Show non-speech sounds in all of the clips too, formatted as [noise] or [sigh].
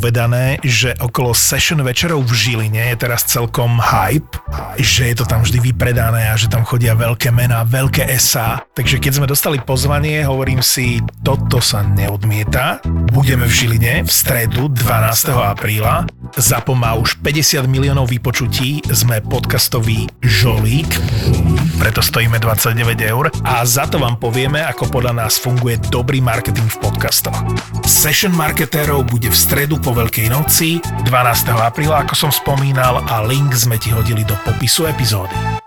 povedané, že okolo session večerov v Žiline je teraz celkom hype, že je to tam vždy vypredané a že tam chodia veľké mená, veľké SA. Takže keď sme dostali pozvanie, hovorím si, toto sa neodmieta. Budeme v Žiline v stredu 12. apríla. Zapo má už 50 miliónov vypočutí, sme podcastový žolík, preto stojíme 29 eur a za to vám povieme, ako podľa nás funguje dobrý marketing v podcastoch. Session marketérov bude v stredu po Veľkej noci 12. apríla, ako som spomínal a link sme ti hodili do popisu epizódy.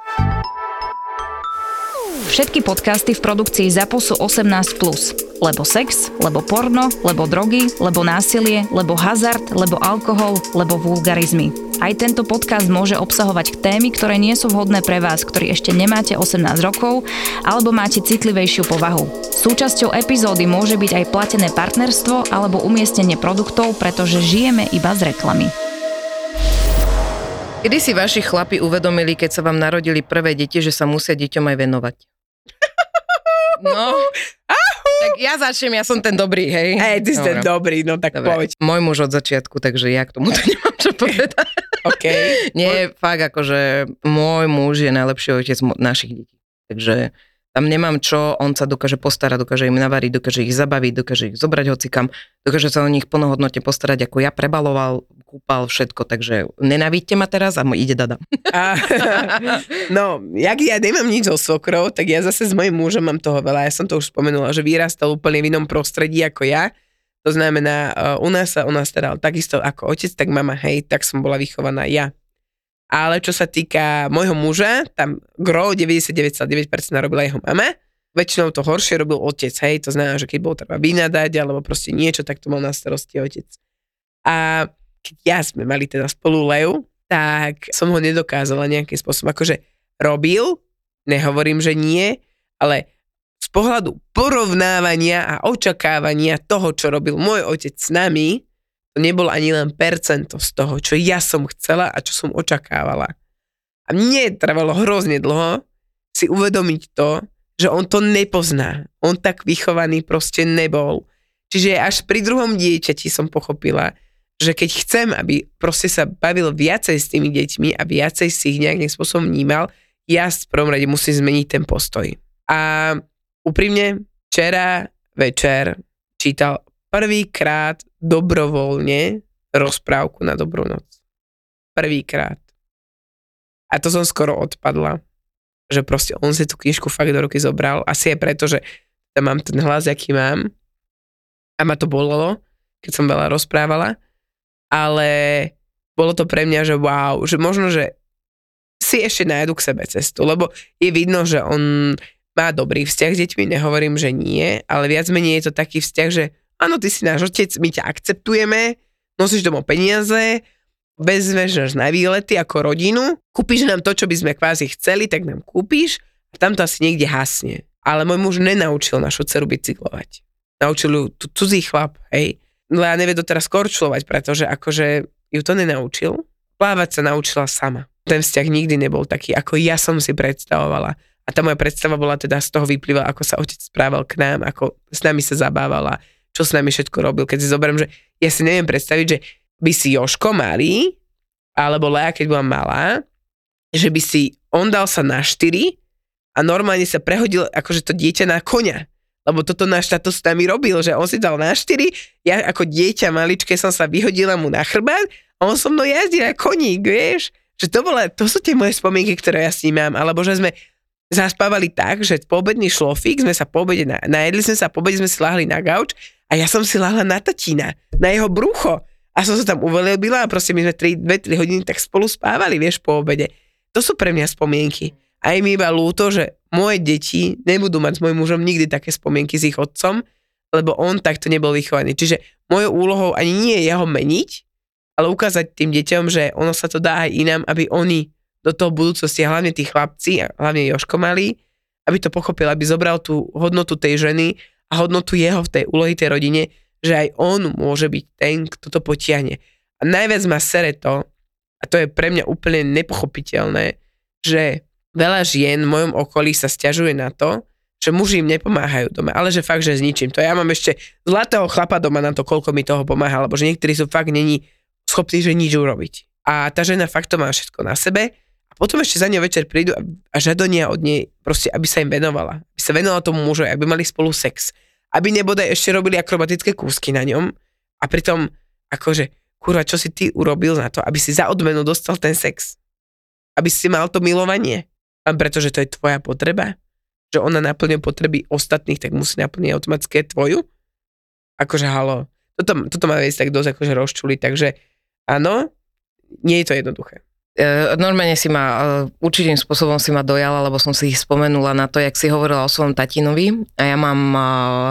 Všetky podcasty v produkcii ZAPO sú 18+. Plus. Lebo sex, lebo porno, lebo drogy, lebo násilie, lebo hazard, lebo alkohol, lebo vulgarizmy. Aj tento podcast môže obsahovať témy, ktoré nie sú vhodné pre vás, ktorí ešte nemáte 18 rokov alebo máte citlivejšiu povahu. Súčasťou epizódy môže byť aj platené partnerstvo alebo umiestnenie produktov, pretože žijeme iba z reklamy. Kedy si vaši chlapi uvedomili, keď sa vám narodili prvé deti, že sa musia deťom aj venovať? No, tak ja začnem, ja som ten dobrý, hej. Hej, ty si ten dobrý, no tak Dobre. poď. Môj muž od začiatku, takže ja k tomu to [laughs] nemám čo povedať. OK. Nie, fakt akože môj muž je najlepší otec našich detí. Takže tam nemám čo, on sa dokáže postarať, dokáže im navariť, dokáže ich zabaviť, dokáže ich zobrať hocikam, dokáže sa o nich plnohodnotne postarať, ako ja prebaloval, kúpal všetko, takže nenávidte ma teraz a mu ide dada. A, [laughs] no, jak ja nemám nič so svokrou, tak ja zase s mojím mužom mám toho veľa. Ja som to už spomenula, že vyrastal úplne v inom prostredí ako ja. To znamená, uh, u nás sa u nás staral takisto ako otec, tak mama, hej, tak som bola vychovaná ja. Ale čo sa týka môjho muža, tam gro 99,9% robila jeho mama. Väčšinou to horšie robil otec, hej, to znamená, že keď bol treba vynadať alebo proste niečo, tak to mal na starosti otec. A keď ja sme mali teda spolu Leu, tak som ho nedokázala nejakým spôsobom, akože robil, nehovorím, že nie, ale z pohľadu porovnávania a očakávania toho, čo robil môj otec s nami, to nebol ani len percento z toho, čo ja som chcela a čo som očakávala. A mne trvalo hrozne dlho si uvedomiť to, že on to nepozná. On tak vychovaný proste nebol. Čiže až pri druhom dieťati som pochopila, že keď chcem, aby proste sa bavil viacej s tými deťmi a viacej si ich nejakým spôsobom vnímal, ja v prvom rade musím zmeniť ten postoj. A úprimne, včera večer čítal prvýkrát dobrovoľne rozprávku na dobrú noc. Prvýkrát. A to som skoro odpadla. Že proste on si tú knižku fakt do ruky zobral. Asi aj preto, že tam mám ten hlas, aký mám. A ma to bolelo, keď som veľa rozprávala. Ale bolo to pre mňa, že wow, že možno, že si ešte nájdu k sebe cestu, lebo je vidno, že on má dobrý vzťah s deťmi, nehovorím, že nie, ale viac menej je to taký vzťah, že áno, ty si náš otec, my ťa akceptujeme, nosíš domov peniaze, vezmeš nás na výlety ako rodinu, kúpiš nám to, čo by sme kvázi chceli, tak nám kúpiš a tam to asi niekde hasne. Ale môj muž nenaučil našu dceru bicyklovať. Naučil ju tu cudzí chlap, hej. No ja nevie doteraz korčulovať, pretože akože ju to nenaučil. Plávať sa naučila sama. Ten vzťah nikdy nebol taký, ako ja som si predstavovala. A tá moja predstava bola teda z toho vyplývala, ako sa otec správal k nám, ako s nami sa zabávala, čo s nami všetko robil. Keď si zoberiem, že ja si neviem predstaviť, že by si Joško malý, alebo Lea, keď bola malá, že by si on dal sa na štyri a normálne sa prehodil akože to dieťa na koňa. Lebo toto náš táto s nami robil, že on si dal na štyri, ja ako dieťa maličké som sa vyhodila mu na chrbát a on so mnou jazdil ako koník, vieš? Že to, bola, to sú tie moje spomienky, ktoré ja s ním mám. Alebo že sme zaspávali tak, že poobedný šlofík, sme sa po obede, na, najedli sme sa, po obede sme si lahli na gauč a ja som si lahla na tatína, na jeho brucho. A som sa tam uvelebila a proste my sme 2-3 hodiny tak spolu spávali, vieš, po obede. To sú pre mňa spomienky. A je mi iba ľúto, že moje deti nebudú mať s mojim mužom nikdy také spomienky s ich otcom, lebo on takto nebol vychovaný. Čiže mojou úlohou ani nie je jeho meniť, ale ukázať tým deťom, že ono sa to dá aj inám, aby oni do toho budúcnosti, hlavne tí chlapci, hlavne Joško malý, aby to pochopil, aby zobral tú hodnotu tej ženy a hodnotu jeho v tej úlohy tej rodine, že aj on môže byť ten, kto to potiahne. A najviac ma sere to, a to je pre mňa úplne nepochopiteľné, že veľa žien v mojom okolí sa stiažuje na to, že muži im nepomáhajú doma, ale že fakt, že s ničím. To ja mám ešte zlatého chlapa doma na to, koľko mi toho pomáha, lebo že niektorí sú fakt není schopní, že nič urobiť. A tá žena fakt to má všetko na sebe a potom ešte za ňou večer prídu a žadonia od nej proste, aby sa im venovala. Sa venovala tomu mužovi, aby mali spolu sex. Aby nebodaj ešte robili akrobatické kúsky na ňom a pritom akože, kurva, čo si ty urobil na to, aby si za odmenu dostal ten sex? Aby si mal to milovanie? A pretože to je tvoja potreba? že ona naplňuje potreby ostatných, tak musí naplniť automaticky tvoju? Akože halo, toto, toto má viesť tak dosť akože rozčuli, takže áno, nie je to jednoduché. E, normálne si ma, e, určitým spôsobom si ma dojala, lebo som si ich spomenula na to, jak si hovorila o svojom tatinovi a ja mám e,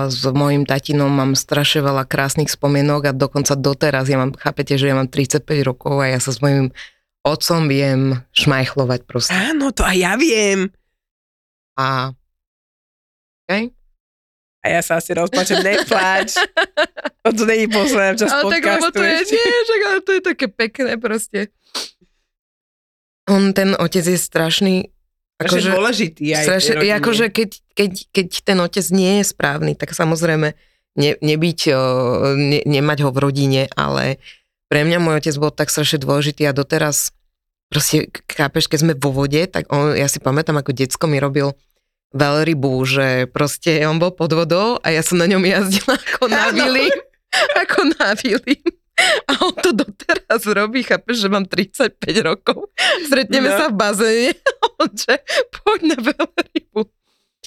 s mojim tatinom mám strašne veľa krásnych spomienok a dokonca doteraz, ja mám, chápete, že ja mám 35 rokov a ja sa s mojim otcom viem šmajchlovať proste. Áno, to aj ja viem. A Okay? A ja sa asi rozpačem, nepláč. [laughs] To není posledná časť ale podcastu. Tak, lebo to je, nie, však, ale to je také pekné proste. On, ten otec je strašný, akože dôležitý aj strašne, akože keď, keď, keď ten otec nie je správny, tak samozrejme ne, nebyť, ne, nemať ho v rodine, ale pre mňa môj otec bol tak strašne dôležitý a doteraz proste, kápeš, keď sme vo vode, tak on, ja si pamätám, ako decko mi robil veľrybu, že proste on bol pod vodou a ja som na ňom jazdila ako na vili. [laughs] ako na vili. A on to doteraz robí, chápeš, že mám 35 rokov. Stretneme no. sa v bazéne. [laughs] On že poď na veľrybu.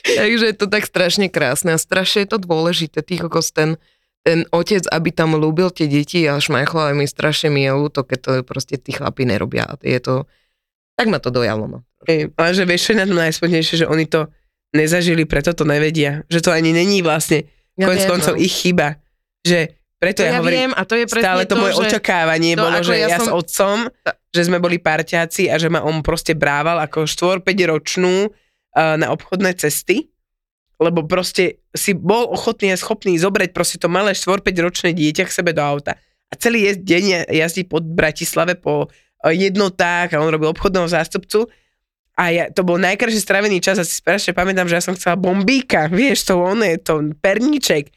Takže je to tak strašne krásne a strašne je to dôležité. Tých kokos ten, ten otec, aby tam ľúbil tie deti a šmajchlo mi strašne mi je ľúto, keď to proste tí chlapi nerobia. Je to, tak ma to dojalo. No. Ej, ale že vieš, čo je na tom najspodnejšie, že oni to nezažili, preto to nevedia. Že to ani není vlastne ja konec koncov no. ich chyba. Že preto to ja, ja hovorím, viem, a to je stále to, to moje že očakávanie to, bolo, že ja, ja som... s otcom, že sme boli parťáci a že ma on proste brával ako 4-5 ročnú uh, na obchodné cesty, lebo proste si bol ochotný a schopný zobrať proste to malé 4-5 ročné dieťa k sebe do auta. A celý deň jazdí po Bratislave po uh, jednotách a on robil obchodného zástupcu a ja, to bol najkrajšie stravený čas a si strašne pamätám, že ja som chcela bombíka, vieš, to on je, to perníček.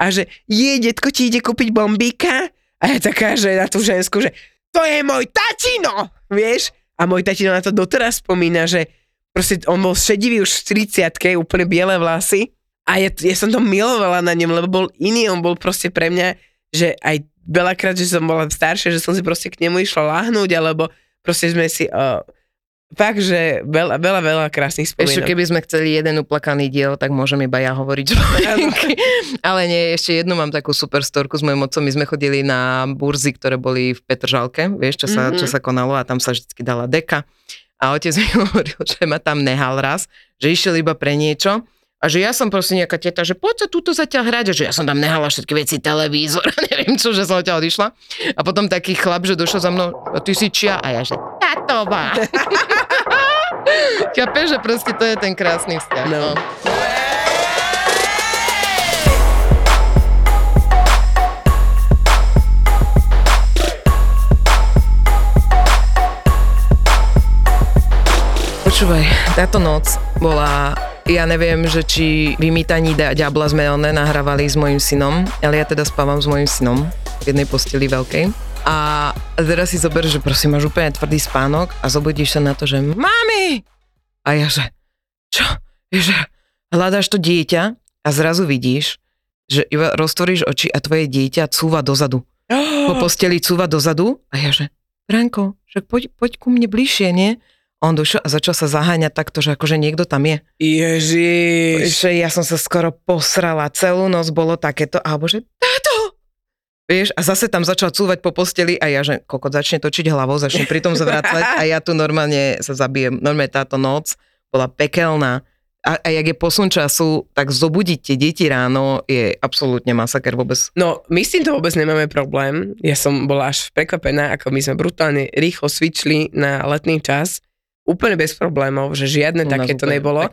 A že je, detko ti ide kúpiť bombíka? A ja taká, že na tú žensku, že to je môj tatino, vieš? A môj tatino na to doteraz spomína, že proste on bol šedivý už v 30 úplne biele vlasy. A ja, ja som to milovala na ňom, lebo bol iný, on bol proste pre mňa, že aj veľakrát, že som bola staršia, že som si proste k nemu išla láhnuť, alebo proste sme si... Uh, Fakt, že veľa, veľa, veľa krásnych spomienok. Ešte keby sme chceli jeden uplakaný diel, tak môžem iba ja hovoriť. [laughs] Ale nie, ešte jednu mám takú super storku s mojim otcom. My sme chodili na burzy, ktoré boli v Petržalke, vieš, čo sa, mm-hmm. čo sa konalo a tam sa vždy dala deka. A otec mi [laughs] hovoril, že ma tam nehal raz, že išiel iba pre niečo. A že ja som proste nejaká teta, že poď sa túto zatiaľ hrať, a že ja som tam nehala všetky veci, televízor, a [laughs] neviem čo, že som odtiaľ odišla. A potom taký chlap, že došiel za mnou, a ty si čia? A ja, že tatová. Chápeš, že proste to je ten krásny vzťah. No. no. Počúvaj, táto noc bola ja neviem, že či vymýtaní Diabla sme nahrávali s mojim synom, ale ja teda spávam s mojim synom v jednej posteli veľkej. A teraz si zober, že prosím, máš úplne tvrdý spánok a zobudíš sa na to, že mami! A ja že, čo? Že hľadáš to dieťa a zrazu vidíš, že iba roztvoríš oči a tvoje dieťa cúva dozadu. [gasps] Po posteli cúva dozadu a ja že, Branko, že poď, poď ku mne bližšie, nie? on došiel a začal sa zaháňať takto, že akože niekto tam je. Ježiš. Že ja som sa skoro posrala, celú noc bolo takéto, alebo že! Vieš, a zase tam začal cúvať po posteli a ja, že koko začne točiť hlavou, začne pritom zvracať a ja tu normálne sa zabijem. Normálne táto noc bola pekelná. A, a jak je posun času, tak zobudiť tie deti ráno je absolútne masaker vôbec. No, my s týmto vôbec nemáme problém. Ja som bola až prekvapená, ako my sme brutálne rýchlo switchli na letný čas úplne bez problémov, že žiadne takéto nebolo.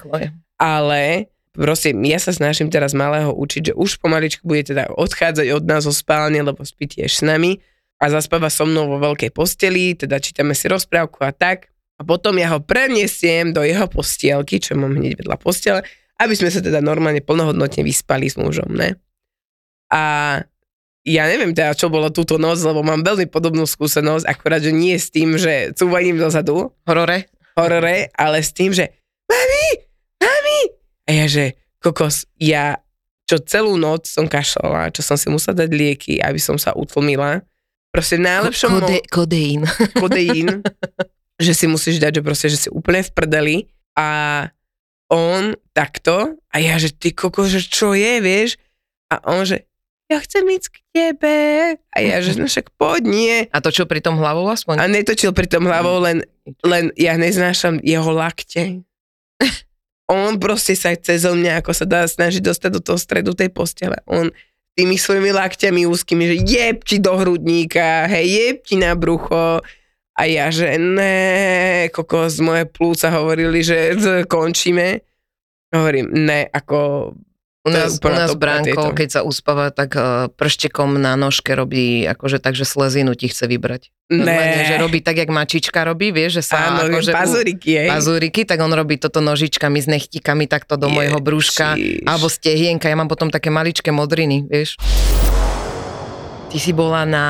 Ale proste ja sa snažím teraz malého učiť, že už pomaličku bude teda odchádzať od nás zo spálne, lebo spí tiež s nami a zaspáva so mnou vo veľkej posteli, teda čítame si rozprávku a tak. A potom ja ho preniesiem do jeho postielky, čo mám hneď vedľa postele aby sme sa teda normálne plnohodnotne vyspali s mužom, ne? A ja neviem teda, čo bolo túto noc, lebo mám veľmi podobnú skúsenosť, akurát, že nie s tým, že cúvaním dozadu, Horore? horore, ale s tým, že mami. A ja, že kokos, ja čo celú noc som kašľala, čo som si musela dať lieky, aby som sa utlmila. Proste najlepšom mo- Kode, kodeín. [laughs] kodeín, že si musíš dať, že proste, že si úplne v prdeli a on takto a ja, že ty koko, že čo je, vieš? A on, že ja chcem ísť k tebe. A ja, že no však poď, nie. A to čo pri tom hlavou aspoň? A netočil pri tom hlavou, len, len ja neznášam jeho lakte. [laughs] On proste sa cez mňa, ako sa dá snažiť dostať do toho stredu tej postele. On tými svojimi lakťami úzkými, že jeb ti do hrudníka, hej, jeb ti na brucho. A ja, že ne, kokos, moje plúca hovorili, že končíme. Hovorím, ne, ako U je nás, u nás Bránko, keď sa uspáva, tak uh, prštekom na nožke robí, akože tak, že slezinu ti chce vybrať. Normálne, že ne. robí tak, jak mačička robí, vieš, že sa Áno, akože... pazuriky, hej. Pazúriky, tak on robí toto nožičkami s nechtikami takto do mojho brúška. Ježiš. Alebo stehienka, ja mám potom také maličké modriny, vieš. Ty si bola na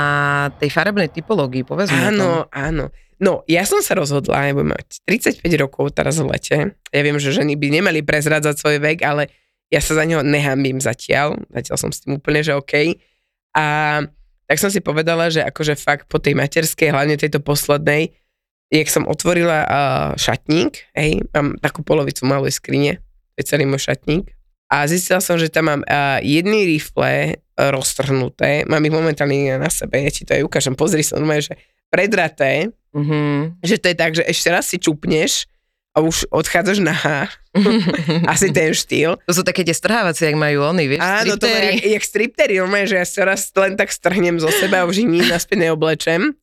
tej farebnej typológii, povedz mi. Áno, áno. No, ja som sa rozhodla, ja budem mať 35 rokov teraz v lete. Ja viem, že ženy by nemali prezrádzať svoj vek, ale ja sa za neho nehambím zatiaľ. Zatiaľ som s tým úplne, že OK. A tak som si povedala, že akože fakt po tej materskej, hlavne tejto poslednej, jak som otvorila uh, šatník, hej, mám takú polovicu malej skrine, je celý môj šatník. A zistila som, že tam mám uh, jedny rifle uh, roztrhnuté, mám ich momentálne na sebe, ja ti to aj ukážem, pozri sa, normálne, že predraté, Mhm. že to je tak, že ešte raz si čupneš a už odchádzaš nahá. [laughs] Asi ten štýl. To sú také tie strhávacie, jak majú oni, vieš, Áno, to je jak, jak striptery, normálne, že ja sa raz len tak strhnem zo seba a už nič naspäť neoblečem.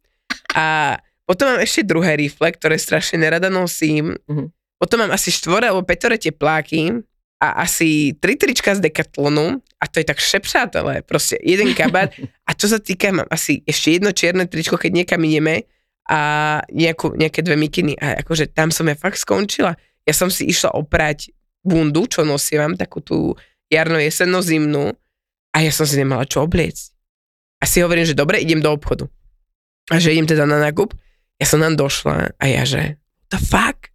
A potom mám ešte druhé rifle, ktoré strašne nerada nosím. Mhm. Potom mám asi štvore alebo pätore tepláky a asi tri trička z Decathlonu a to je tak šepšátelé, proste jeden kabát [laughs] a čo sa týka, mám asi ešte jedno čierne tričko, keď niekam ideme a nejakú, nejaké dve mikiny a akože tam som ja fakt skončila. Ja som si išla oprať bundu, čo nosievam, takú tú jarno jesenno zimnú a ja som si nemala čo obliecť. A si hovorím, že dobre, idem do obchodu. A že idem teda na nákup. Ja som tam došla a ja že, the fuck?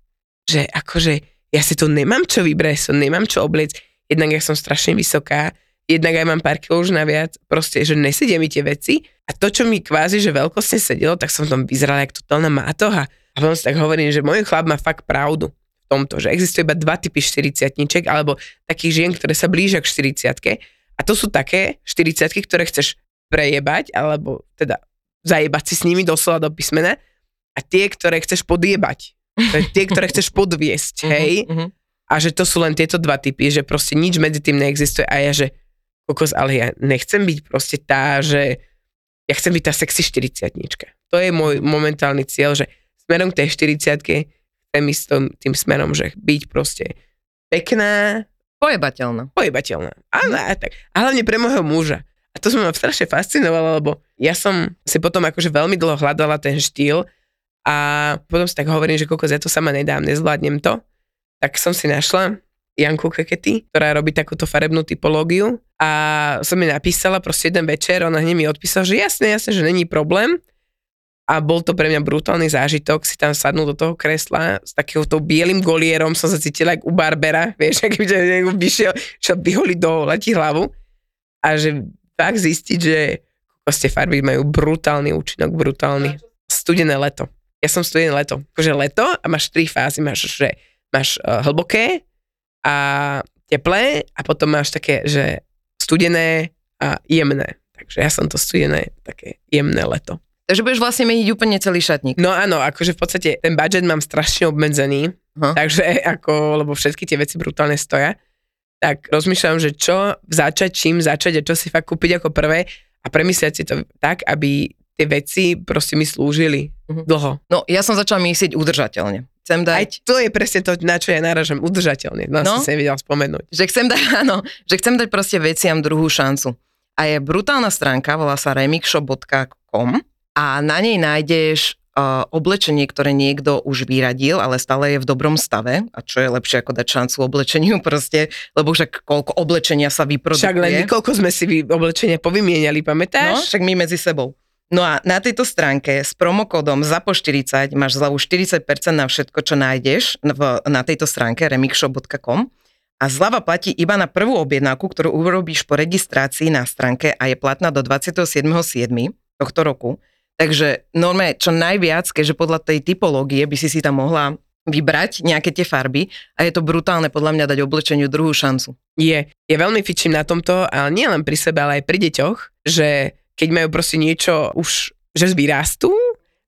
Že akože ja si tu nemám čo vybrať, som nemám čo obliecť. Jednak ja som strašne vysoká, jednak aj mám pár kilo už naviac, proste, že nesedia mi tie veci a to, čo mi kvázi, že veľkostne sedelo, tak som tam vyzerala jak totálna mátoha. A potom si tak hovorím, že môj chlap má fakt pravdu v tomto, že existuje iba dva typy 40 alebo takých žien, ktoré sa blížia k 40 a to sú také 40 ktoré chceš prejebať, alebo teda zajebať si s nimi doslova do písmena a tie, ktoré chceš podjebať. To je tie, ktoré chceš podviesť, [laughs] hej? Mhm, mhm. A že to sú len tieto dva typy, že proste nič medzi tým neexistuje a ja, že kokos, ale ja nechcem byť proste tá, že ja chcem byť tá sexy 40 To je môj momentálny cieľ, že smerom k tej 40 chcem ísť tým, tým smerom, že byť proste pekná, Pojebateľná. pojebateľná. Ale a tak. A hlavne pre môjho muža. A to som ma strašne fascinovalo, lebo ja som si potom akože veľmi dlho hľadala ten štýl a potom si tak hovorím, že kokos, ja to sama nedám, nezvládnem to. Tak som si našla Janku Kekety, ktorá robí takúto farebnú typológiu a som jej napísala proste jeden večer, ona hneď mi odpísala, že jasne, jasne, že není problém a bol to pre mňa brutálny zážitok si tam sadnúť do toho kresla s takýmto bielým golierom som sa cítila ako u Barbera, vieš, [laughs] aký by vyšiel, šiel vyholiť do letí hlavu a že fakt zistiť, že proste farby majú brutálny účinok, brutálny. Studené leto. Ja som studené leto. Akože leto a máš tri fázy. Máš, že máš uh, hlboké a teplé a potom máš také, že studené a jemné. Takže ja som to studené, také jemné leto. Takže budeš vlastne meniť úplne celý šatník. No áno, akože v podstate ten budget mám strašne obmedzený, Aha. takže ako, lebo všetky tie veci brutálne stoja, tak rozmýšľam, že čo začať, čím začať a čo si fakt kúpiť ako prvé a premyslieť si to tak, aby tie veci proste mi slúžili Mhm. dlho. No, ja som začala myslieť udržateľne. Chcem Aj dať, to je presne to, na čo ja náražam, udržateľne. No, No. si nevedel spomenúť. že chcem dať, [laughs] áno, že chcem dať proste veciam druhú šancu. A je brutálna stránka, volá sa remixshop.com a na nej nájdeš uh, oblečenie, ktoré niekto už vyradil, ale stále je v dobrom stave, a čo je lepšie ako dať šancu oblečeniu proste, lebo však koľko oblečenia sa vyprodukuje. Však len koľko sme si oblečenia povymieniali, pamätáš? No, však my medzi sebou. No a na tejto stránke s promokódom ZAPO40 máš zľavu 40% na všetko, čo nájdeš v, na tejto stránke remixshop.com a zľava platí iba na prvú objednávku, ktorú urobíš po registrácii na stránke a je platná do 27.7. tohto roku. Takže normálne čo najviac, keďže podľa tej typológie by si si tam mohla vybrať nejaké tie farby a je to brutálne podľa mňa dať oblečeniu druhú šancu. Je. Je veľmi fičím na tomto, ale nie len pri sebe, ale aj pri deťoch, že keď majú proste niečo už, že vyrastú,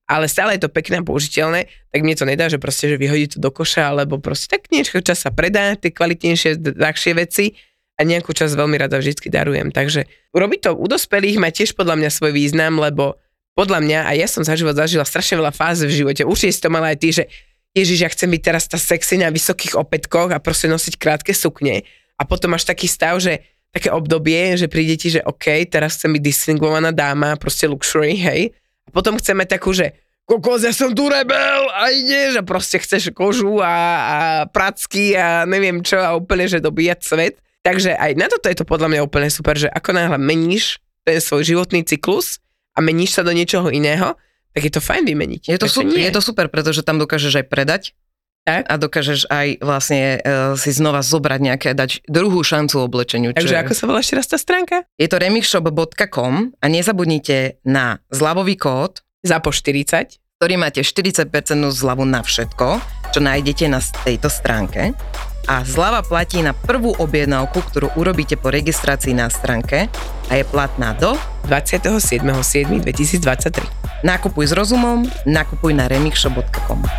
ale stále je to pekné a použiteľné, tak mne to nedá, že proste, že vyhodí to do koša, alebo proste tak niečo čas sa predá, tie kvalitnejšie, drahšie veci a nejakú časť veľmi rada vždy darujem. Takže urobiť to u dospelých má tiež podľa mňa svoj význam, lebo podľa mňa, a ja som za život zažila strašne veľa fáz v živote, už si to mala aj ty, že Ježiš, ja chcem byť teraz tá sexy na vysokých opätkoch a proste nosiť krátke sukne. A potom máš taký stav, že také obdobie, že príde ti, že OK, teraz chcem byť distingovaná dáma, proste luxury, hej. A potom chceme takú, že kokos, ja som tu rebel a ideš a proste chceš kožu a, a pracky a neviem čo a úplne, že dobíjať svet. Takže aj na toto je to podľa mňa úplne super, že ako náhle meníš ten svoj životný cyklus a meníš sa do niečoho iného, tak je to fajn vymeniť. Je to, super, je to super, pretože tam dokážeš aj predať, tak? A dokážeš aj vlastne uh, si znova zobrať nejaké, dať druhú šancu oblečeniu. Takže ako sa volá ešte raz tá stránka? Je to remixshop.com a nezabudnite na zľavový kód ZAPO 40 ktorý máte 40% zľavu na všetko, čo nájdete na tejto stránke. A zľava platí na prvú objednávku, ktorú urobíte po registrácii na stránke a je platná do 27.7.2023. Nakupuj s rozumom, nakupuj na remixshop.com.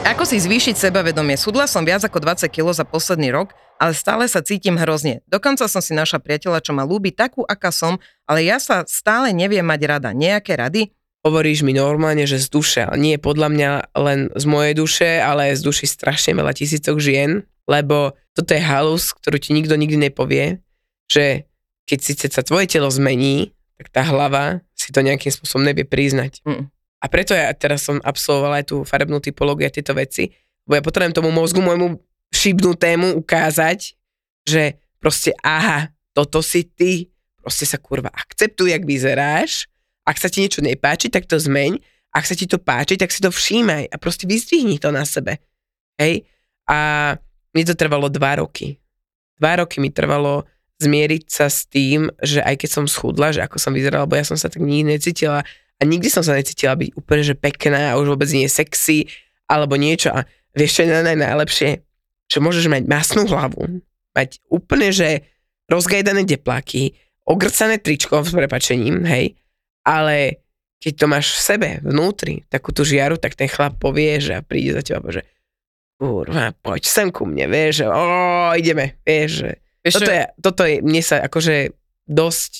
Ako si zvýšiť sebavedomie? Sudla som viac ako 20 kg za posledný rok, ale stále sa cítim hrozne. Dokonca som si naša priateľa, čo ma ľúbi takú, aká som, ale ja sa stále neviem mať rada. Nejaké rady? Hovoríš mi normálne, že z duše, nie podľa mňa len z mojej duše, ale z duši strašne veľa tisícok žien, lebo toto je halus, ktorú ti nikto nikdy nepovie, že keď síce sa tvoje telo zmení, tak tá hlava si to nejakým spôsobom nevie priznať. Mm. A preto ja teraz som absolvovala aj tú farebnú typológiu a tieto veci, lebo ja potrebujem tomu mozgu môjmu šibnutému ukázať, že proste aha, toto si ty, proste sa kurva akceptuj, jak vyzeráš, ak sa ti niečo nepáči, tak to zmeň, ak sa ti to páči, tak si to všímaj a proste vyzdvihni to na sebe. Hej? A mne to trvalo dva roky. Dva roky mi trvalo zmieriť sa s tým, že aj keď som schudla, že ako som vyzerala, lebo ja som sa tak nikdy necítila a nikdy som sa necítila byť úplne, že pekná a už vôbec nie sexy alebo niečo. A vieš, čo je najlepšie? Že môžeš mať masnú hlavu, mať úplne, že rozgajdané depláky, ogrcané tričko s prepačením, hej, ale keď to máš v sebe, vnútri, takú tú žiaru, tak ten chlap povie, že a príde za teba, že kurva, poď sem ku mne, vieš, že o, ideme, vieš, že vieš, toto, je, toto je, mne sa akože dosť,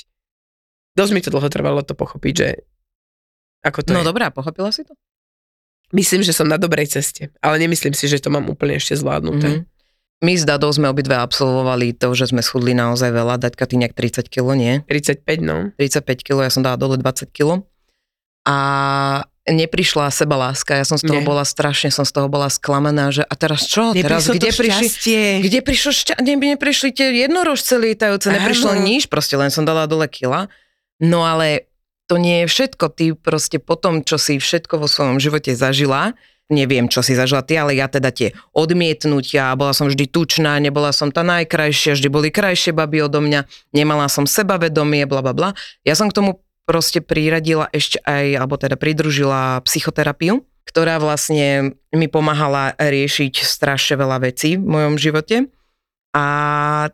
dosť mi to dlho trvalo to pochopiť, že ako to no je? dobrá, pochopila si to? Myslím, že som na dobrej ceste, ale nemyslím si, že to mám úplne ešte zvládnuté. Mm-hmm. My s Dadou sme obidve absolvovali to, že sme schudli naozaj veľa. Daťka, ty nejak 30 kg, nie? 35, no. 35 kg, ja som dala dole 20 kg. A neprišla seba láska, ja som z toho Nie. bola strašne, som z toho bola sklamaná, že a teraz čo? Teraz kde prišli, kde prišlo šťa, ne, neprišli tie jednorožce lietajúce, neprišlo nič, proste len som dala dole kila. No ale to nie je všetko. Ty proste po tom, čo si všetko vo svojom živote zažila, neviem, čo si zažila ty, ale ja teda tie odmietnutia, bola som vždy tučná, nebola som tá najkrajšia, vždy boli krajšie baby odo mňa, nemala som sebavedomie, bla bla bla. Ja som k tomu proste priradila ešte aj, alebo teda pridružila psychoterapiu, ktorá vlastne mi pomáhala riešiť strašne veľa vecí v mojom živote. A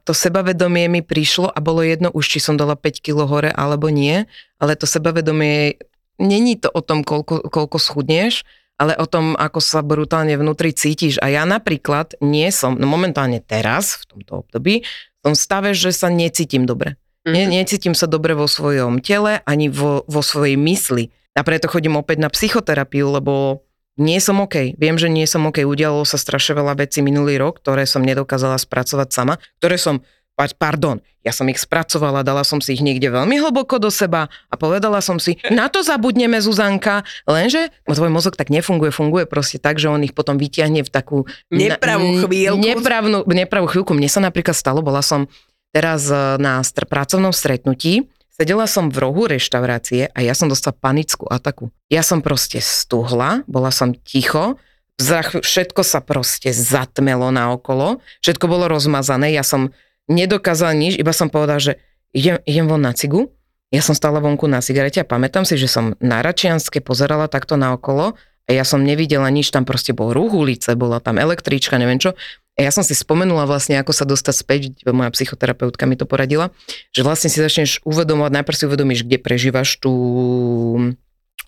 to sebavedomie mi prišlo a bolo jedno už, či som dala 5 kg hore alebo nie, ale to sebavedomie, není to o tom, koľko, koľko schudneš, ale o tom, ako sa brutálne vnútri cítiš. A ja napríklad nie som, no momentálne teraz, v tomto období, som v stave, že sa necítim dobre. Mm-hmm. Ne, necítim sa dobre vo svojom tele, ani vo, vo svojej mysli. A preto chodím opäť na psychoterapiu, lebo nie som OK. Viem, že nie som OK. Udialo sa strašne veľa vecí minulý rok, ktoré som nedokázala spracovať sama, ktoré som Pa- Pardon, ja som ich spracovala, dala som si ich niekde veľmi hlboko do seba a povedala som si, na to zabudneme Zuzanka, lenže tvoj mozog tak nefunguje, funguje proste tak, že on ich potom vyťahne v takú... Nepravú chvíľku. Nepravnú, nepravú chvíľku. Mne sa napríklad stalo, bola som teraz e, na str- pracovnom stretnutí, sedela som v rohu reštaurácie a ja som dostala panickú ataku. Ja som proste stuhla, bola som ticho, všetko sa proste zatmelo naokolo, všetko bolo rozmazané, ja som nedokázala nič, iba som povedala, že idem, idem von na cigu. Ja som stála vonku na cigarete a pamätám si, že som na Račianske pozerala takto naokolo a ja som nevidela nič, tam proste bol ruch ulice, bola tam električka, neviem čo. Ja som si spomenula vlastne, ako sa dostať späť, moja psychoterapeutka mi to poradila, že vlastne si začneš uvedomovať, najprv si uvedomíš, kde prežívaš tú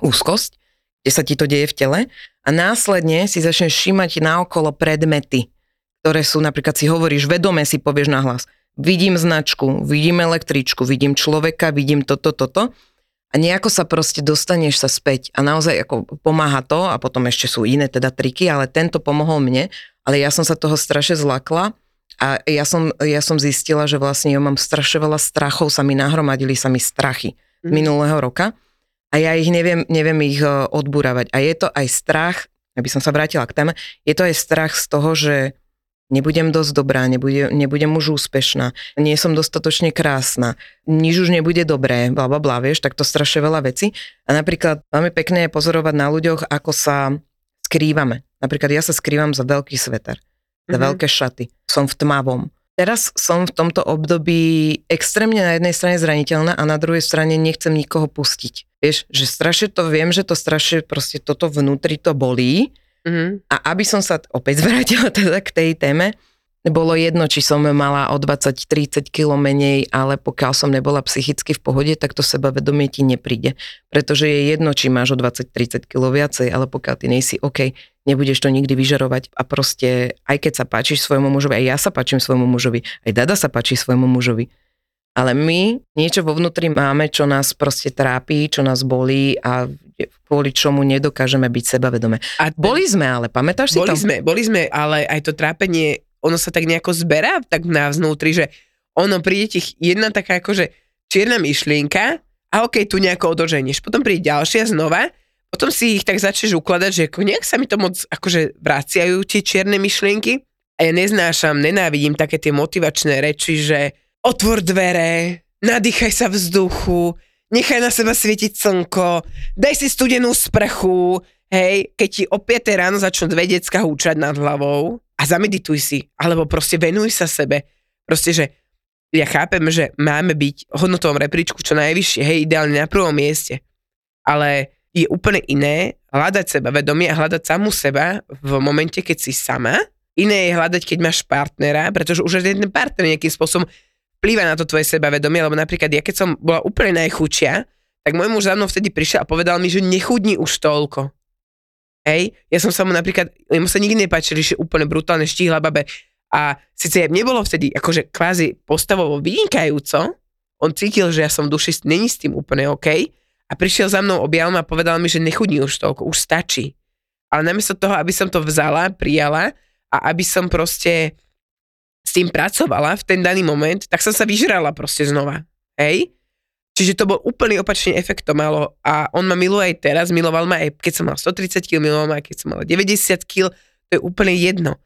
úzkosť, kde sa ti to deje v tele a následne si začneš všímať naokolo predmety, ktoré sú, napríklad si hovoríš, vedome si povieš na hlas, vidím značku, vidím električku, vidím človeka, vidím toto, toto a nejako sa proste dostaneš sa späť a naozaj ako pomáha to a potom ešte sú iné teda triky, ale tento pomohol mne, ale ja som sa toho strašne zlakla a ja som, ja som zistila, že vlastne ja mám strašne veľa strachov, sa mi nahromadili sa mi strachy z Mhm. minulého roka a ja ich neviem, neviem ich e, odburávať. A je to aj strach, aby som sa vrátila k téme, je to aj strach z toho, že nebudem dosť dobrá, nebudem, nebudem už úspešná, nie som dostatočne krásna, nič už nebude dobré, bla bla bla, vieš, tak to strašne veľa vecí. A napríklad veľmi pekné je pozorovať na ľuďoch, ako sa skrývame. Napríklad ja sa skrývam za veľký sveter, za Mhm. veľké šaty, som v tmavom. Teraz som v tomto období extrémne na jednej strane zraniteľná a na druhej strane nechcem nikoho pustiť. Vieš, že strašne to viem, že to strašne proste toto vnútri to bolí, Mhm. a aby som sa opäť [laughs] vrátila teda k tej téme, bolo jedno, či som mala o 20-30 kg menej, ale pokiaľ som nebola psychicky v pohode, tak to sebavedomie ti nepríde. Pretože je jedno, či máš o 20-30 kg viacej, ale pokiaľ ty nejsi OK, nebudeš to nikdy vyžarovať a proste, aj keď sa páčiš svojmu mužovi, aj ja sa páčim svojmu mužovi, aj Dada sa páči svojmu mužovi, ale my niečo vo vnútri máme, čo nás proste trápi, čo nás bolí a kvôli čomu nedokážeme byť sebavedomé. A Boli sme ale, pamätáš si boli to? sme, boli sme, ale aj to trápenie, ono sa tak nejako zberá tak na vnútri, že ono príde ti jedna taká akože čierna myšlienka a okej, tu nejako odoženieš. Potom príde ďalšia znova, potom si ich tak začneš ukladať, že ako nejak sa mi to moc akože vraciajú tie čierne myšlienky a ja neznášam, nenávidím také tie motivačné reči, že otvor dvere, nadýchaj sa vzduchu, nechaj na seba svietiť slnko, daj si studenú sprchu, hej, keď ti o 5 ráno začnú dve decka húčať nad hlavou a zamedituj si, alebo proste venuj sa sebe. Proste, že ja chápem, že máme byť hodnotovom rebríčku čo najvyššie, hej, ideálne na prvom mieste. Ale je úplne iné hľadať seba vedomie a hľadať samú seba v momente, keď si sama. Iné je hľadať, keď máš partnera, pretože už ten partner nejakým spôsobom vplýva na to tvoje sebavedomie, lebo napríklad ja keď som bola úplne najchučia, tak môj muž za mnou vtedy prišiel a povedal mi, že nechudni už toľko. Hej, ja som sa mu napríklad, jemu sa nikdy nepáčili, že úplne brutálne štíhla babe. A síce nebolo vtedy akože kvázi postavovo vynikajúco, on cítil, že ja som duši není s tým úplne OK a prišiel za mnou objavom a povedal mi, že nechudni už toľko, už stačí. Ale namiesto toho, aby som to vzala, prijala a aby som proste s tým pracovala v ten daný moment, tak som sa vyžrala proste znova. Hej? Čiže to bol úplný opačný efekt to malo a on ma miluje aj teraz, miloval ma aj keď som mal 130 kg, miloval ma aj keď som mal 90 kg, to je úplne jedno.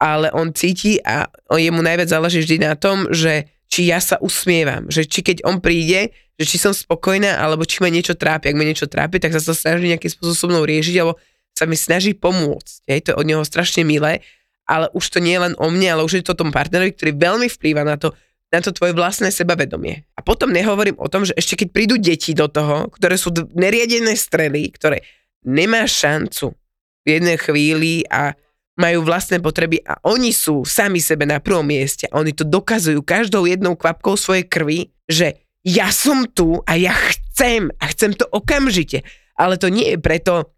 Ale on cíti a on jemu najviac záleží vždy na tom, že či ja sa usmievam, že či keď on príde, že či som spokojná, alebo či ma niečo trápi. Ak ma niečo trápi, tak sa to snaží nejakým spôsobom riešiť, alebo sa mi snaží pomôcť. Hej, to je od neho strašne milé, ale už to nie je len o mne, ale už je to o tom partnerovi, ktorý veľmi vplýva na to, na to tvoje vlastné sebavedomie. A potom nehovorím o tom, že ešte keď prídu deti do toho, ktoré sú neriadené strely, ktoré nemá šancu v jednej chvíli a majú vlastné potreby a oni sú sami sebe na prvom mieste a oni to dokazujú každou jednou kvapkou svojej krvi, že ja som tu a ja chcem a chcem to okamžite. Ale to nie je preto,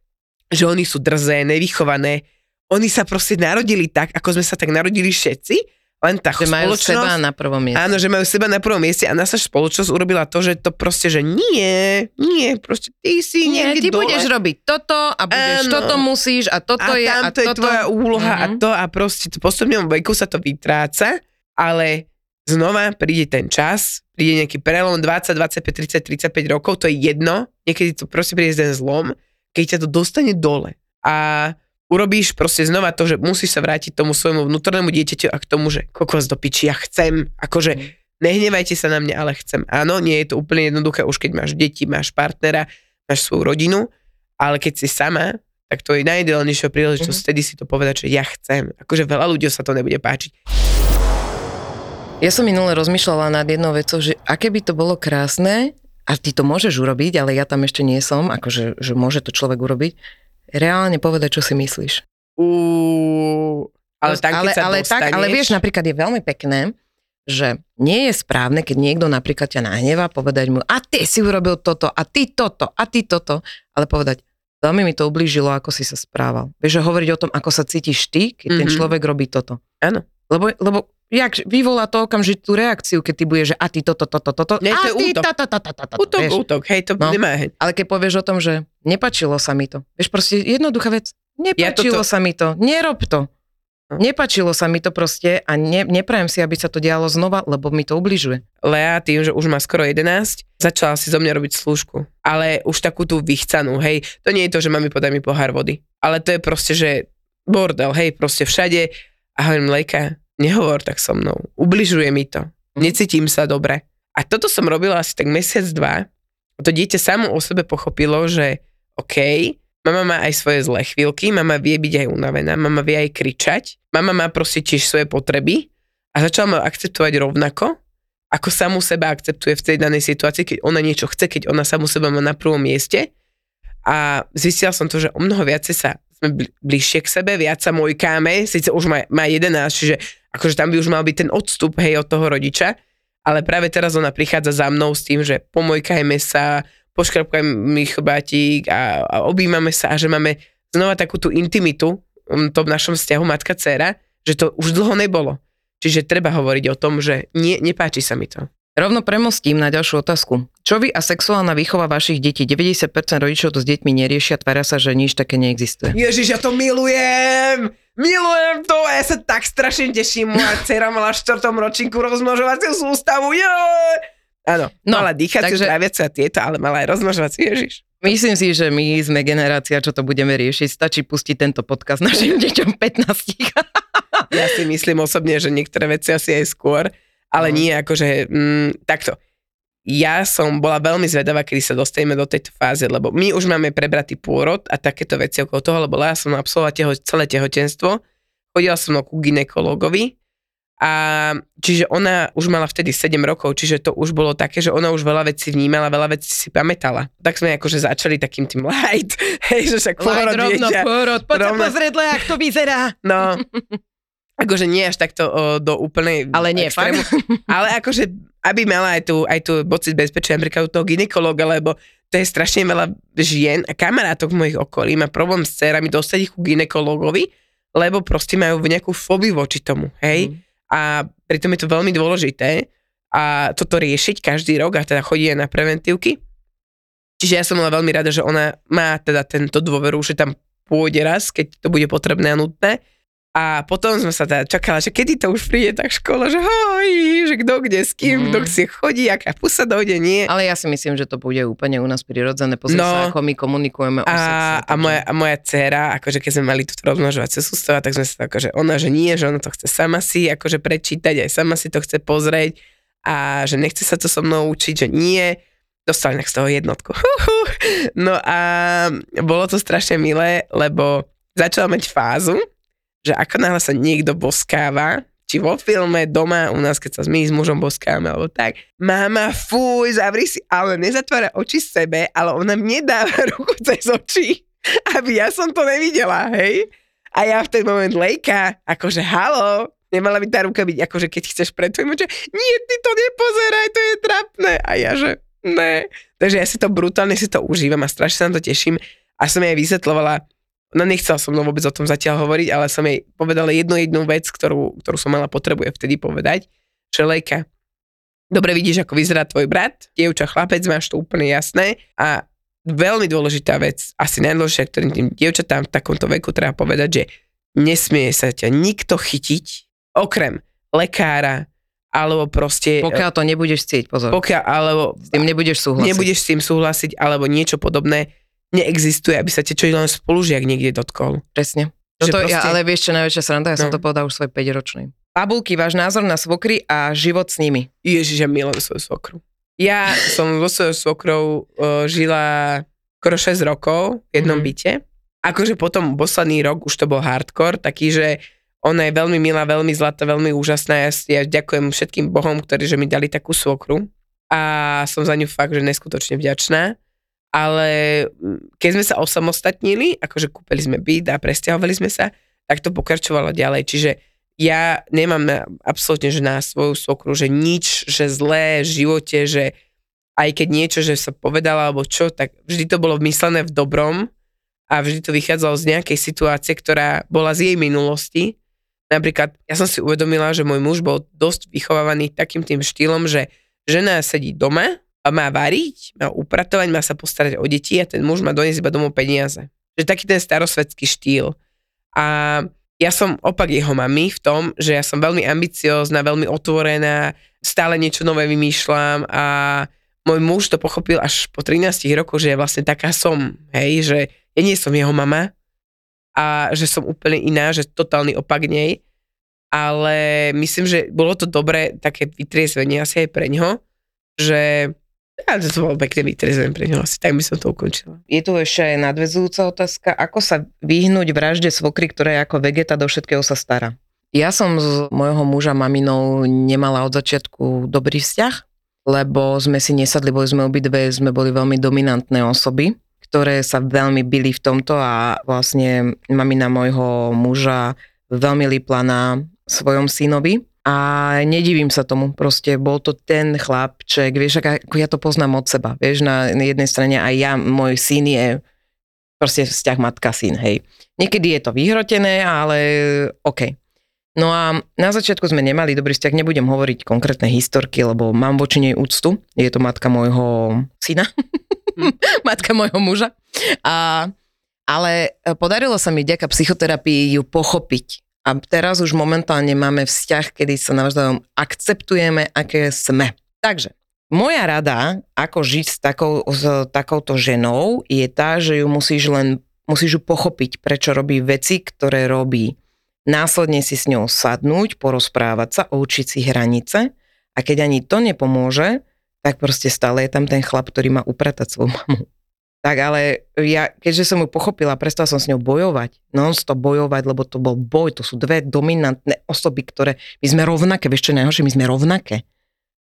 že oni sú drzé, nevychované. Oni sa proste narodili tak, ako sme sa tak narodili všetci, len tá Že majú seba na prvom mieste. Áno, že majú seba na prvom mieste a naša spoločnosť urobila to, že to proste, že nie, nie, proste ty si Nie, ty dole. budeš robiť toto a budeš Áno. toto musíš a toto a je a tamto je toto. tvoja úloha a Mhm. to a proste v postupnom veku sa to vytráca, ale znova príde ten čas, príde nejaký prelom 20, 25, 30, 35 rokov, to je jedno, niekedy to proste príde ten zlom, keď ťa to dostane dole. A urobíš proste znova to, že musíš sa vrátiť tomu svojmu vnútornému dieťaťu a k tomu, že kokos do piči, ja chcem, akože mm. nehnevajte sa na mňa, ale chcem. Áno, nie je to úplne jednoduché, už keď máš deti, máš partnera, máš svoju rodinu, ale keď si sama, tak to je najideálnejšia príležitosť mm-hmm. vtedy si to povedať, že ja chcem. Akože veľa ľudí sa to nebude páčiť. Ja som minule rozmýšľala nad jednou vecou, že aké by to bolo krásne, a ty to môžeš urobiť, ale ja tam ešte nie som, akože že môže to človek urobiť, reálne povedať, čo si myslíš. Uh, ale tak, ale, ale, tak, ale vieš, napríklad je veľmi pekné, že nie je správne, keď niekto napríklad ťa nahnevá, povedať mu, a ty si urobil toto, a ty toto, a ty toto, ale povedať, veľmi mi to ublížilo, ako si sa správal. Vieš, že hovoriť o tom, ako sa cítiš ty, keď mm-hmm. ten mhm. človek robí toto. Áno. Lebo, lebo jak vyvolá to okamžitú reakciu, keď ty budeš, že a ty toto, toto, toto, Nie, to a ty toto, toto, toto, toto. Útok, útok, hej, to no. nemá hej. Ale keď povieš o tom, že nepačilo sa mi to, vieš, proste jednoduchá vec, nepačilo ja toto... sa mi to, nerob to. No. Nepačilo sa mi to proste a ne, neprajem si, aby sa to dialo znova, lebo mi to ubližuje. Lea tým, že už má skoro 11, začala si zo mňa robiť slúžku. Ale už takú tú vychcanú, hej. To nie je to, že mami podaj mi pohár vody. Ale to je proste, že bordel, hej, proste všade. A hovorím, Lejka, nehovor tak so mnou. Ubližuje mi to. Mhm. Necítim sa dobre. A toto som robila asi tak mesiac, dva. A to dieťa samo o sebe pochopilo, že OK, Mama má aj svoje zlé chvíľky, mama vie byť aj unavená, mama vie aj kričať, mama má proste tiež svoje potreby a začala ma akceptovať rovnako, ako samú seba akceptuje v tej danej situácii, keď ona niečo chce, keď ona samú seba má na prvom mieste. A zistila som to, že o mnoho viacej sa sme bližšie k sebe, viac sa mojkáme, síce už má, má 11, čiže akože tam by už mal byť ten odstup, hej, od toho rodiča, ale práve teraz ona prichádza za mnou s tým, že pomojkajme sa, poškrapkujeme chrbátik a, a objímame sa a že máme znova takú tú intimitu v tom našom vzťahu matka-dcera, že to už dlho nebolo. Čiže treba hovoriť o tom, že nie, nepáči sa mi to. Rovno premostím na ďalšiu otázku. Čo vy a sexuálna výchova vašich detí? 90% rodičov to s deťmi neriešia, tvária sa, že nič také neexistuje. Ježiš, ja to milujem! Milujem to, ja sa tak strašne teším. Moja dcera mala v 4. ročníku rozmnožovaciu sústavu. Joj! Áno, no, mala dýchaciu, takže... traviaciu a tieto, ale mala aj rozmnožovaciu, ježiš. Myslím si, že my sme generácia, čo to budeme riešiť. Stačí pustiť tento podcast našim [laughs] deťom 15. ja si myslím osobne, že niektoré veci asi aj skôr, ale no. nie akože mm, takto. Ja som bola veľmi zvedavá, kedy sa dostaneme do tejto fáze, lebo my už máme prebratý pôrod a takéto veci okolo toho, lebo ja som absolvovala teho, celé tehotenstvo, chodila som ku ginekologovi, a čiže ona už mala vtedy 7 rokov, čiže to už bolo také, že ona už veľa vecí vnímala, veľa vecí si pamätala. Tak sme akože začali takým tým light, [laughs] hej, že však porod rovno, dieťa. porod, poď rovno. sa pozrieť, jak to vyzerá. No, akože nie až takto o, do úplnej Ale nie, extrému, fakt. Ale akože, aby mala aj tu, aj tu pocit bezpečia napríklad u toho ginekologa, lebo to je strašne veľa žien a kamarátok v mojich okolí má problém s cerami dostať ich ku ginekologovi, lebo proste majú nejakú fobiu voči tomu, hej. Mm a pritom je to veľmi dôležité a toto riešiť každý rok a teda chodí aj na preventívky. Čiže ja som bola veľmi rada, že ona má teda tento dôveru, že tam pôjde raz, keď to bude potrebné a nutné a potom sme sa teda čakala, že kedy to už príde tak škola, že hoj, že kto kde s kým, mm. kto si chodí, aká pusa dojde, nie. Ale ja si myslím, že to bude úplne u nás prirodzené, pozri no, sa, ako my komunikujeme o a, sexe. A moja, a moja dcera, akože keď sme mali tu rozmnožovacie sústava, tak sme sa akože ona, že nie, že ona to chce sama si akože prečítať, aj sama si to chce pozrieť a že nechce sa to so mnou učiť, že nie, dostali z toho jednotku. [laughs] No a bolo to strašne milé, lebo začala mať fázu, že ako náhle sa niekto boskáva, či vo filme, doma, u nás, keď sa my s mužom boskáme, alebo tak, mama, fuj, zavri si, ale nezatvára oči sebe, ale ona mne dáva [laughs] ruku cez oči, aby ja som to nevidela, hej? A ja v ten moment lejka, akože halo, nemala by tá ruka byť, akože keď chceš pred tvojim očom, nie, ty to nepozeraj, to je trapné. A ja, že ne. Takže ja si to brutálne si to užívam a strašne sa na to teším. A som jej vysvetlovala, No nechcela som vôbec o tom zatiaľ hovoriť, ale som jej povedala jednu jednu vec, ktorú, ktorú som mala potrebuje vtedy povedať, že Lejka, dobre vidíš, ako vyzerá tvoj brat, dievča, chlapec, máš to úplne jasné a veľmi dôležitá vec, asi najdôležitejšia, ktorým tým dievčatám v takomto veku treba povedať, že nesmie sa ťa nikto chytiť, okrem lekára alebo proste... Pokiaľ to nebudeš chcieť, pozor. pokiaľ alebo S tým nebudeš súhlasiť. nebudeš s tým súhlasiť, alebo niečo podobné neexistuje, aby sa te čo len spolužiak niekde dotkol. Presne. Že Toto, ja, proste- ale vieš čo najväčšia sranda, ja som No. to povedal už svoj 5-ročný. Babulky, váš názor na svokry a život s nimi. Ježiš, ja milujem svoju svokru. Ja som so svojou svokrou uh, žila skoro 6 rokov v jednom Mhm. byte. Akože potom posledný rok už to bol hardcore, taký, že ona je veľmi milá, veľmi zlatá, veľmi úžasná. Ja, ja ďakujem všetkým bohom, ktorí že mi dali takú svokru. A som za ňu fakt, že neskutočne vďačná. Ale mm, keď sme sa osamostatnili, akože kúpili sme byt a presťahovali sme sa, tak to pokračovalo ďalej. Čiže ja nemám absolútne, že na svoju svokru, že nič, že zlé v živote, že aj keď niečo, že sa povedala alebo čo, tak vždy to bolo myslené v dobrom a vždy to vychádzalo z nejakej situácie, ktorá bola z jej minulosti. Napríklad, ja som si uvedomila, že môj muž bol dosť vychovávaný takým tým štýlom, že žena sedí doma má variť, má upratovať, má sa postarať o deti a ten muž má doniesť iba domov peniaze. Že taký ten starosvedský štýl. A ja som opak jeho mami v tom, že ja som veľmi ambiciózna, veľmi otvorená, stále niečo nové vymýšľam a môj muž to pochopil až po 13 rokoch, že ja vlastne taká som, hej, že ja nie som jeho mama a že som úplne iná, že totálny opak nej, ale myslím, že bolo to dobré také vytriezvenie asi aj pre ňo, že ja, to bolo pekné vytriezvenie pre ňo asi, tak by som to ukončila. Je tu ešte aj nadvezujúca otázka, ako sa vyhnúť vražde svokry, ktorá ako vegeta do všetkého sa stará. Ja som z môjho muža maminou nemala od začiatku dobrý vzťah, lebo sme si nesadli, boli sme obidve, sme boli veľmi dominantné osoby, ktoré sa veľmi byli v tomto a vlastne mamina môjho muža veľmi lípla na svojom synovi. A nedivím sa tomu, proste bol to ten chlapček, vieš, ako ja to poznám od seba, vieš, na jednej strane aj ja, môj syn je proste vzťah matka-syn, hej. Niekedy je to vyhrotené, ale OK. No a na začiatku sme nemali dobrý vzťah, nebudem hovoriť konkrétne historky, lebo mám voči nej úctu, je to matka môjho syna, [laughs] matka môjho muža. A, ale podarilo sa mi vďaka psychoterapii ju pochopiť. A teraz už momentálne máme vzťah, kedy sa navzájom akceptujeme, aké sme. Takže, moja rada, ako žiť s, takou, s takouto ženou, je tá, že ju musíš len, musíš ju pochopiť, prečo robí veci, ktoré robí. Následne si s ňou sadnúť, porozprávať sa, učiť si hranice a keď ani to nepomôže, tak proste stále je tam ten chlap, ktorý má upratať svoju mamu. Tak ale ja, keďže som ju pochopila, prestal som s ňou bojovať, non-stop bojovať, lebo to bol boj, to sú dve dominantné osoby, ktoré, my sme rovnaké, vieš čo najhoršie, my sme rovnaké.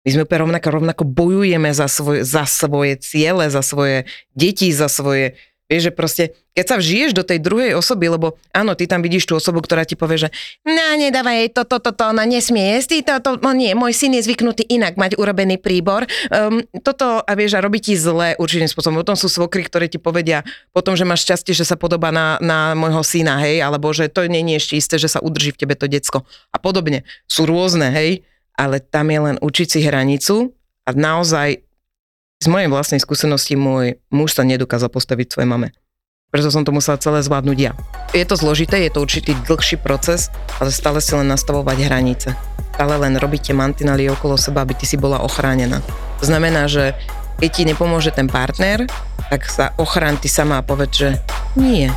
My sme úplne rovnaké, rovnako bojujeme za, svoj, za svoje ciele, za svoje deti, za svoje, vieš, že proste, keď sa vžiješ do tej druhej osoby, lebo áno, ty tam vidíš tú osobu, ktorá ti povie, že no, nedávaj jej toto, toto, ona nesmie jesť, toto, no nie, môj syn je zvyknutý inak mať urobený príbor, um, toto a vieš, a robí ti zle určitým spôsobom. Potom sú svokry, ktoré ti povedia potom, že máš šťastie, že sa podobá na, na môjho syna, hej, alebo že to nie je ešte isté, že sa udrží v tebe to decko a podobne. Sú rôzne, hej, ale tam je len učiť si hranicu a naozaj z mojej vlastnej skúsenosti môj muž sa nedokázal postaviť svojej mame. Preto som to musela celé zvládnuť ja. Je to zložité, je to určitý dlhší proces, ale stále si len nastavovať hranice. Stále len robíte mantinely okolo seba, aby ty si bola ochránená. To znamená, že keď ti nepomôže ten partner, tak sa ochrán ty sama a povedz, že nie.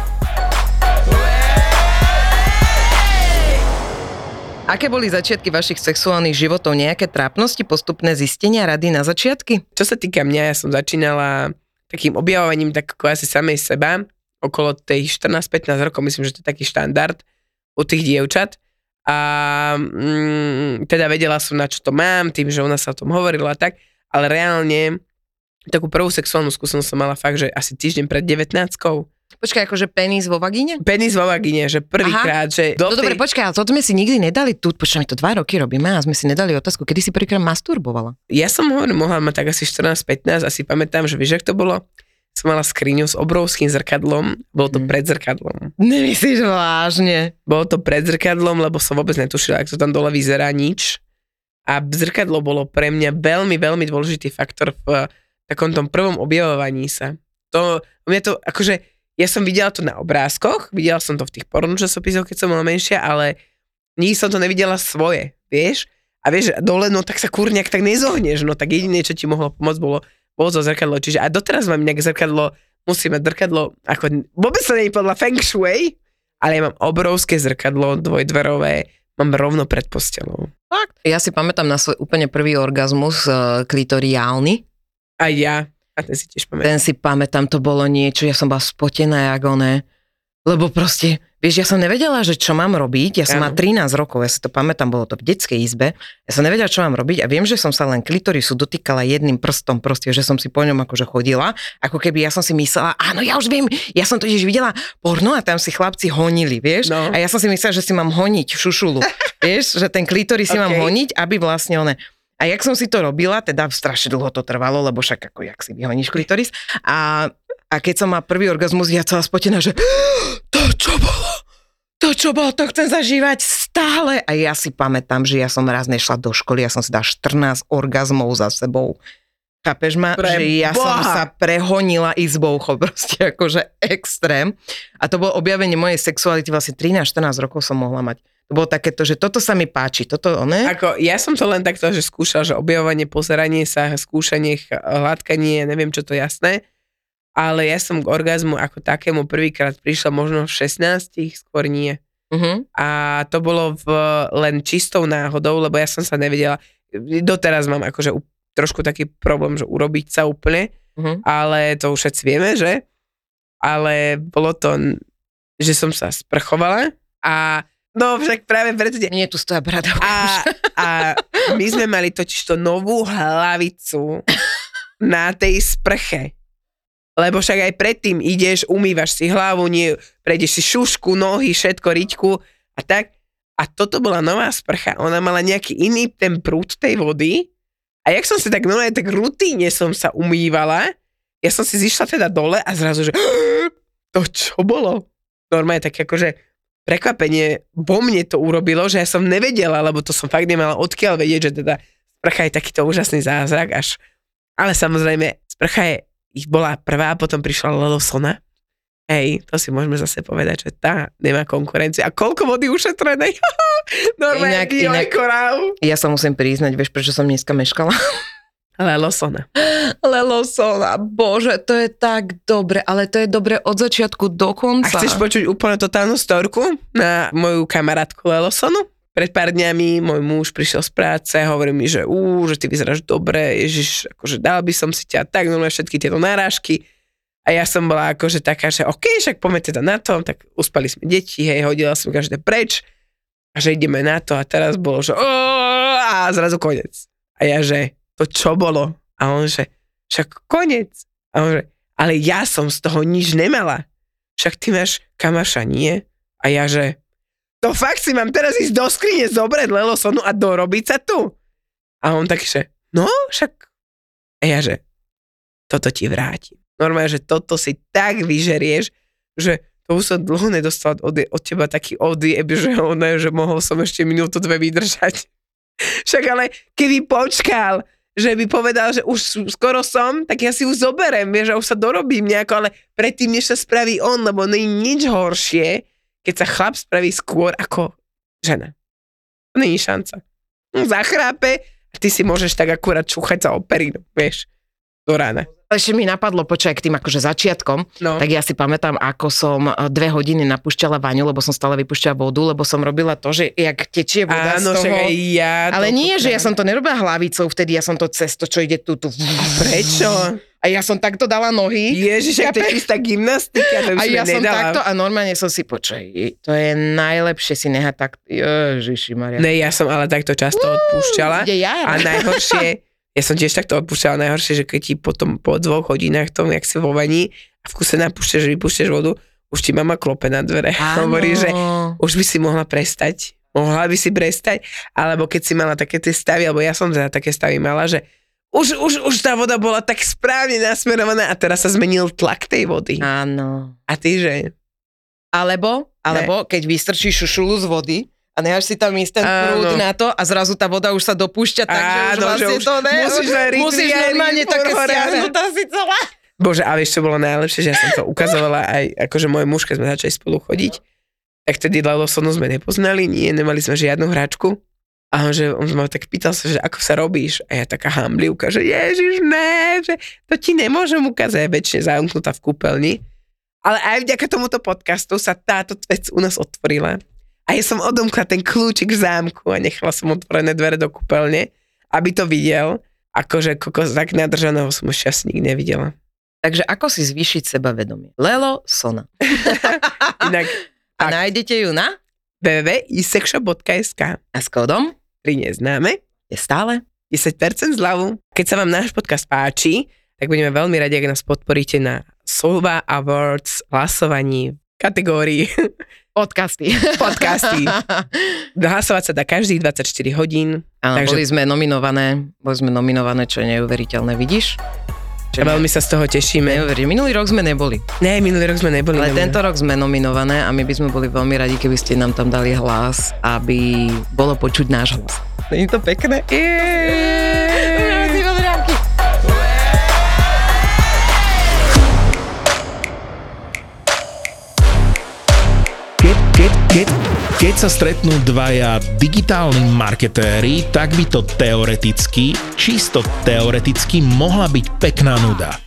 Aké boli začiatky vašich sexuálnych životov? Nejaké trápnosti, postupné zistenia, rady na začiatky? Čo sa týka mňa, ja som začínala takým objavovaním tak ako asi samej seba, okolo tej 14-15 rokov, myslím, že to je taký štandard u tých dievčat. A mm, teda vedela som, na čo to mám, tým, že ona sa o tom hovorila a tak, ale reálne takú prvú sexuálnu skúsenosť som mala fakt, že asi týždeň pred 19 Počkaj, akože penis vo vagíne? Penis vo vagíne, že prvýkrát, že No dobre, počkaj, ale toto sme si nikdy nedali tu, počkaj, my to dva roky robíme a sme si nedali otázku, kedy si prvýkrát masturbovala. ja som hovorím, mohla mať tak asi 14-15, asi pamätám, že vieš, ak to bolo? Som mala skriňu s obrovským zrkadlom, bolo to Mhm. pred zrkadlom. Nemyslíš vážne? Bolo to pred zrkadlom, lebo som vôbec netušila, ako to tam dole vyzerá, nič. A zrkadlo bolo pre mňa veľmi, veľmi dôležitý faktor v takom tom prvom objavovaní sa. To, mňa to, akože, ja som videla to na obrázkoch, videla som to v tých pornočasopisoch, keď som bola menšia, ale nikdy som to nevidela svoje, vieš? a vieš, dole, no tak sa kurňak tak nezohneš, no tak jediné, čo ti mohlo pomôcť, bolo, bolo to zrkadlo, čiže a doteraz mám nejaké zrkadlo, musíme zrkadlo, ako, vôbec sa nie podľa Feng Shui, ale ja mám obrovské zrkadlo, dvojdverové, mám rovno pred postelou. Fakt? Ja si pamätám na svoj úplne prvý orgazmus uh, klitoriálny. A ja, a ten si tiež pamätám. Ten si pamätám, to bolo niečo, ja som bola spotená jak oné. Lebo proste, vieš, ja som nevedela, že čo mám robiť. Ja som mala 13 rokov, ja si to pamätám, bolo to v detskej izbe. Ja som nevedela, čo mám robiť a viem, že som sa len klitorisu dotýkala jedným prstom, proste, že som si po ňom akože chodila. Ako keby ja som si myslela, áno, ja už viem, ja som totiž videla porno a tam si chlapci honili, vieš. No. A ja som si myslela, že si mám honiť šušulu. [laughs] vieš, že ten klitoris si mám honiť, aby vlastne one... A jak som si to robila, teda strašne dlho to trvalo, lebo však ako jak si vyhoníš klitoris. A, a keď som má prvý orgazmus, ja celá spotená, že [gasps] to čo bolo? To čo bolo, to chcem zažívať stále. A ja si pamätám, že ja som raz nešla do školy, ja som si dala 14 orgazmov za sebou. Chápeš ma? Pre že ja som Boha. sa prehonila izboucho, [laughs] proste akože extrém. A to bolo objavenie mojej sexuality, vlastne 13-14 rokov som mohla mať. To bolo takéto, že toto sa mi páči, toto, ne? Ako, ja som to len takto, že skúšal, že objavovanie, pozeranie sa, skúšanie, hladkanie, neviem čo to jasné, ale ja som k orgazmu ako takému prvýkrát prišla možno v 16, skôr nie. Uh-huh. A to bolo v, len čistou náhodou, lebo ja som sa nevedela, doteraz mám akože trošku taký problém, že urobiť sa úplne, Uh-huh. ale to už všetci vieme, že? Ale bolo to, že som sa sprchovala a no však práve preto Nie, tu stoja brada. a, a my sme mali totiž to novú hlavicu na tej sprche. Lebo však aj predtým ideš, umývaš si hlavu, nie, prejdeš si šušku, nohy, všetko, riťku a tak. A toto bola nová sprcha. Ona mala nejaký iný ten prúd tej vody. A jak som si tak normálne, tak rutíne som sa umývala, ja som si zišla teda dole a zrazu, že [gasps] to čo bolo? Normálne tak akože prekvapenie vo mne to urobilo, že ja som nevedela, lebo to som fakt nemala odkiaľ vedieť, že teda sprcha je takýto úžasný zázrak až. Ale samozrejme, sprcha je, ich bola prvá, potom prišla Lelosona. Hej, to si môžeme zase povedať, že tá nemá konkurenciu. A koľko vody ušetrenej? [laughs] Normálne Inak- inak- korál. Ja sa musím priznať, vieš, prečo som dneska meškala? [laughs] Lelosona. Lelosona, bože, to je tak dobre, ale to je dobre od začiatku do A konca. chceš počuť úplne totálnu storku na moju kamarátku Lelosonu? Pred pár dňami môj muž prišiel z práce a hovorí mi, že ú, že ty vyzeráš dobre, ježiš, akože dal by som si ťa tak, normálne všetky tieto náražky. A ja som bola akože taká, že OK, však poďme teda na to, tak uspali sme deti, hej, hodila som každé preč a že ideme na to a teraz bolo, že a zrazu koniec. A ja, že to čo bolo? A on, že však koniec. A on, že ale ja som z toho nič nemala. Však ty máš kamaša, nie? A ja, že to fakt si mám teraz ísť do skrine zobrať Lelosonu a dorobiť sa tu. A on taký, že no, však. A ja, že toto ti vrátim. Normálne, že toto si tak vyžerieš, že to už som dlho nedostal od, od teba taký odjeb, že, ono, že mohol som ešte minútu dve vydržať. [laughs] Však ale keby počkal, že by povedal, že už skoro som, tak ja si už zoberiem, vieš, že už sa dorobím nejako, ale predtým, než sa spraví on, lebo nie je nič horšie, keď sa chlap spraví skôr ako žena. To je šanca. On zachrápe a ty si môžeš tak akurát čúchať za operinu, vieš, do rána. Ešte mi napadlo, počkaj, k tým akože začiatkom, No. tak ja si pamätám, ako som e, dve hodiny napúšťala vaňu, lebo som stále vypúšťala vodu, lebo som robila to, že jak tečie voda Áno, z však toho... aj ja. Ale to nie, že ja som to nerobila hlavicou, vtedy ja som to cesto, čo ide tu, tu. Prečo? A ja som takto dala nohy. Ježiš, ak to je čistá gymnastika, to by A som ja som nedala. takto a normálne som si, počkaj, to je najlepšie si nehať tak, ježiši Maria. Ne, ja som ale takto často odpúšťala. Ja? A najhoršie, [laughs] ja som tiež takto odpúšťala, najhoršie, že keď ti potom po dvoch hodinách tom, jak si vo vani a v kuse napúšťaš, že vypúšťaš vodu, už ti mama klope na dvere. [laughs] Áno. Hovorí, že už by si mohla prestať. Mohla by si prestať, alebo keď si mala také tie stavy, alebo ja som teda také stavy mala, že už, už, už tá voda bola tak správne nasmerovaná a teraz sa zmenil tlak tej vody. Áno. A ty, že? Alebo, alebo keď vystrčíš šušulu z vody a necháš si tam ísť ten prúd na to a zrazu tá voda už sa dopúšťa tak, že už Áno, že vlastne už to ne, musíš rýchli musíš normálne také stiahnutá si celá. Bože, a vieš, čo bolo najlepšie, že ja som to ukazovala aj, akože môj muž, keď sme začali spolu chodiť, tak vtedy Lelosonu sme nepoznali, nie, nemali sme žiadnu hračku. A on, že, on ma tak pýtal sa, že ako sa robíš? A ja taká hamblivka, že ježiš, ne, že to ti nemôžem ukázať, väčšine zamknutá v kúpeľni. Ale aj vďaka tomuto podcastu sa táto vec u nás otvorila. A ja som odomkla ten kľúčik v zámku a nechala som otvorené dvere do kúpeľne, aby to videl. Akože kokos tak nadržaného som už čas nikdy nevidela. Takže ako si zvýšiť sebavedomie? Lelo Sona. [laughs] Inak A Tak. nájdete ju na www.isexshop.sk a s kódom pri neznáme je stále 10% zľavu. Keď sa vám náš podcast páči, tak budeme veľmi radi, ak nás podporíte na Sova Awards hlasovaní v kategórii [laughs] podcasty. podcasty. [laughs] Hlasovať sa dá každých 24 hodín. Áno, Takže- boli sme nominované, boli sme nominované, čo je neuveriteľné, vidíš? A veľmi sa z toho tešíme. Neuveriteľné. Minulý rok sme neboli, Ne, minulý rok sme neboli. ale tento rok sme nominované a my by sme boli veľmi radi, keby ste nám tam dali hlas, aby bolo počuť náš hlas. Je to pekné? Keď, keď sa stretnú dvaja digitálni marketéri, tak by to teoreticky, čisto teoreticky mohla byť pekná nuda.